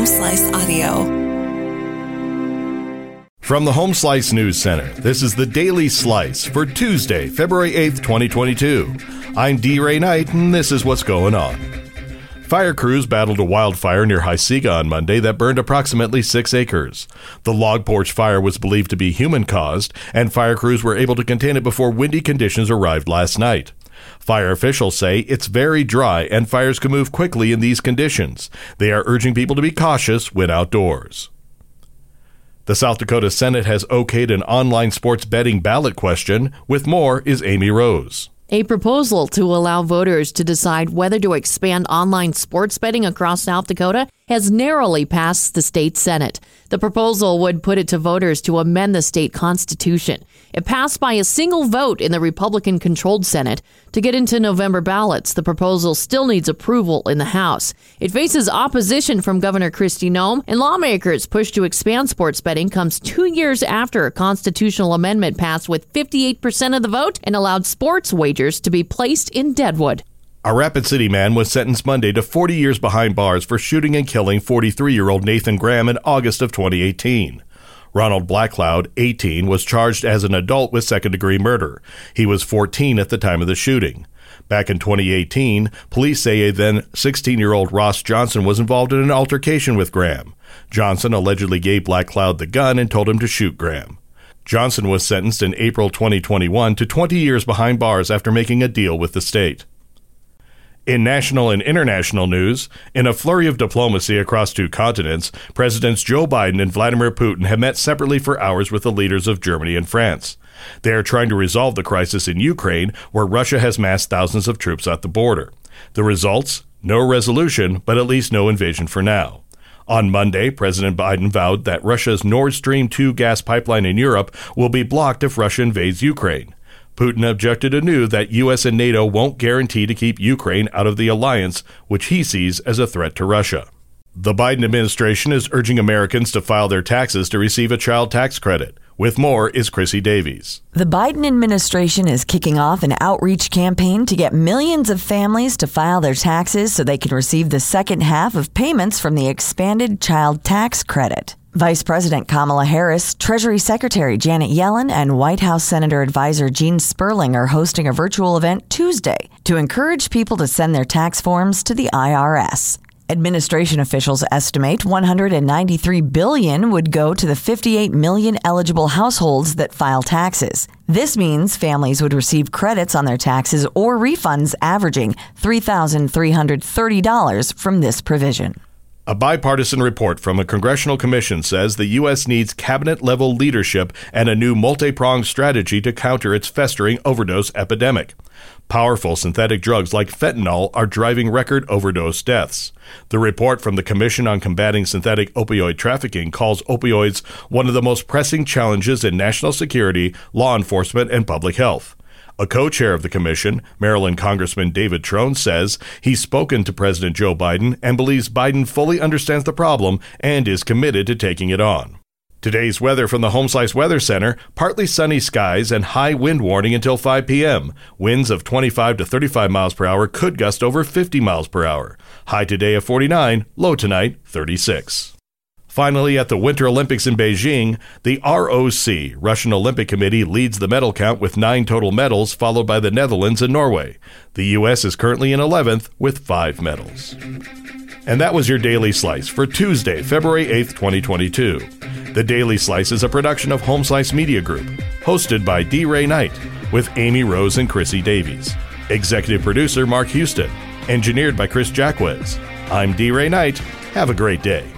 Home Slice Audio. From the Home Slice News Center, this is the Daily Slice for Tuesday, February 8th, 2022. I'm D. Ray Knight, and this is what's going on. Fire crews battled a wildfire near Hisega on Monday that burned approximately six acres. The log porch fire was believed to be human caused, and fire crews were able to contain it before windy conditions arrived last night. Fire officials say it's very dry and fires can move quickly in these conditions. They are urging people to be cautious when outdoors. The South Dakota Senate has okayed an online sports betting ballot question. With more is Amy Rose. A proposal to allow voters to decide whether to expand online sports betting across South Dakota has narrowly passed the state Senate. The proposal would put it to voters to amend the state constitution. It passed by a single vote in the Republican controlled Senate. To get into November ballots, the proposal still needs approval in the House. It faces opposition from Governor Kristi Noem, and lawmakers' push to expand sports betting comes two years after a constitutional amendment passed with 58% of the vote and allowed sports wagers to be placed in Deadwood. A Rapid City man was sentenced Monday to 40 years behind bars for shooting and killing 43 year old Nathan Graham in August of 2018. Ronald Black Cloud, 18, was charged as an adult with second degree murder. He was 14 at the time of the shooting. Back in 2018, police say a then 16 year old Ross Johnson was involved in an altercation with Graham. Johnson allegedly gave Black Cloud the gun and told him to shoot Graham. Johnson was sentenced in April 2021 to 20 years behind bars after making a deal with the state. In national and international news, in a flurry of diplomacy across two continents, Presidents Joe Biden and Vladimir Putin have met separately for hours with the leaders of Germany and France. They are trying to resolve the crisis in Ukraine, where Russia has massed thousands of troops at the border. The results? No resolution, but at least no invasion for now. On Monday, President Biden vowed that Russia's Nord Stream 2 gas pipeline in Europe will be blocked if Russia invades Ukraine. Putin objected anew that U.S. and NATO won't guarantee to keep Ukraine out of the alliance, which he sees as a threat to Russia. The Biden administration is urging Americans to file their taxes to receive a child tax credit. With more is Chrissy Davies. The Biden administration is kicking off an outreach campaign to get millions of families to file their taxes so they can receive the second half of payments from the expanded child tax credit. Vice President Kamala Harris, Treasury Secretary Janet Yellen, and White House Senator Advisor Gene Sperling are hosting a virtual event Tuesday to encourage people to send their tax forms to the IRS. Administration officials estimate 193 billion would go to the 58 million eligible households that file taxes. This means families would receive credits on their taxes or refunds averaging $3,330 from this provision. A bipartisan report from a congressional commission says the U.S. needs cabinet level leadership and a new multi pronged strategy to counter its festering overdose epidemic. Powerful synthetic drugs like fentanyl are driving record overdose deaths. The report from the Commission on Combating Synthetic Opioid Trafficking calls opioids one of the most pressing challenges in national security, law enforcement, and public health. A co chair of the commission, Maryland Congressman David Trone, says he's spoken to President Joe Biden and believes Biden fully understands the problem and is committed to taking it on. Today's weather from the Home Slice Weather Center partly sunny skies and high wind warning until 5 p.m. Winds of 25 to 35 miles per hour could gust over 50 miles per hour. High today of 49, low tonight 36. Finally, at the Winter Olympics in Beijing, the ROC, Russian Olympic Committee, leads the medal count with nine total medals, followed by the Netherlands and Norway. The U.S. is currently in 11th with five medals. And that was your Daily Slice for Tuesday, February 8th, 2022. The Daily Slice is a production of Home Slice Media Group, hosted by D. Ray Knight, with Amy Rose and Chrissy Davies. Executive producer Mark Houston. Engineered by Chris Jacquez. I'm D. Ray Knight. Have a great day.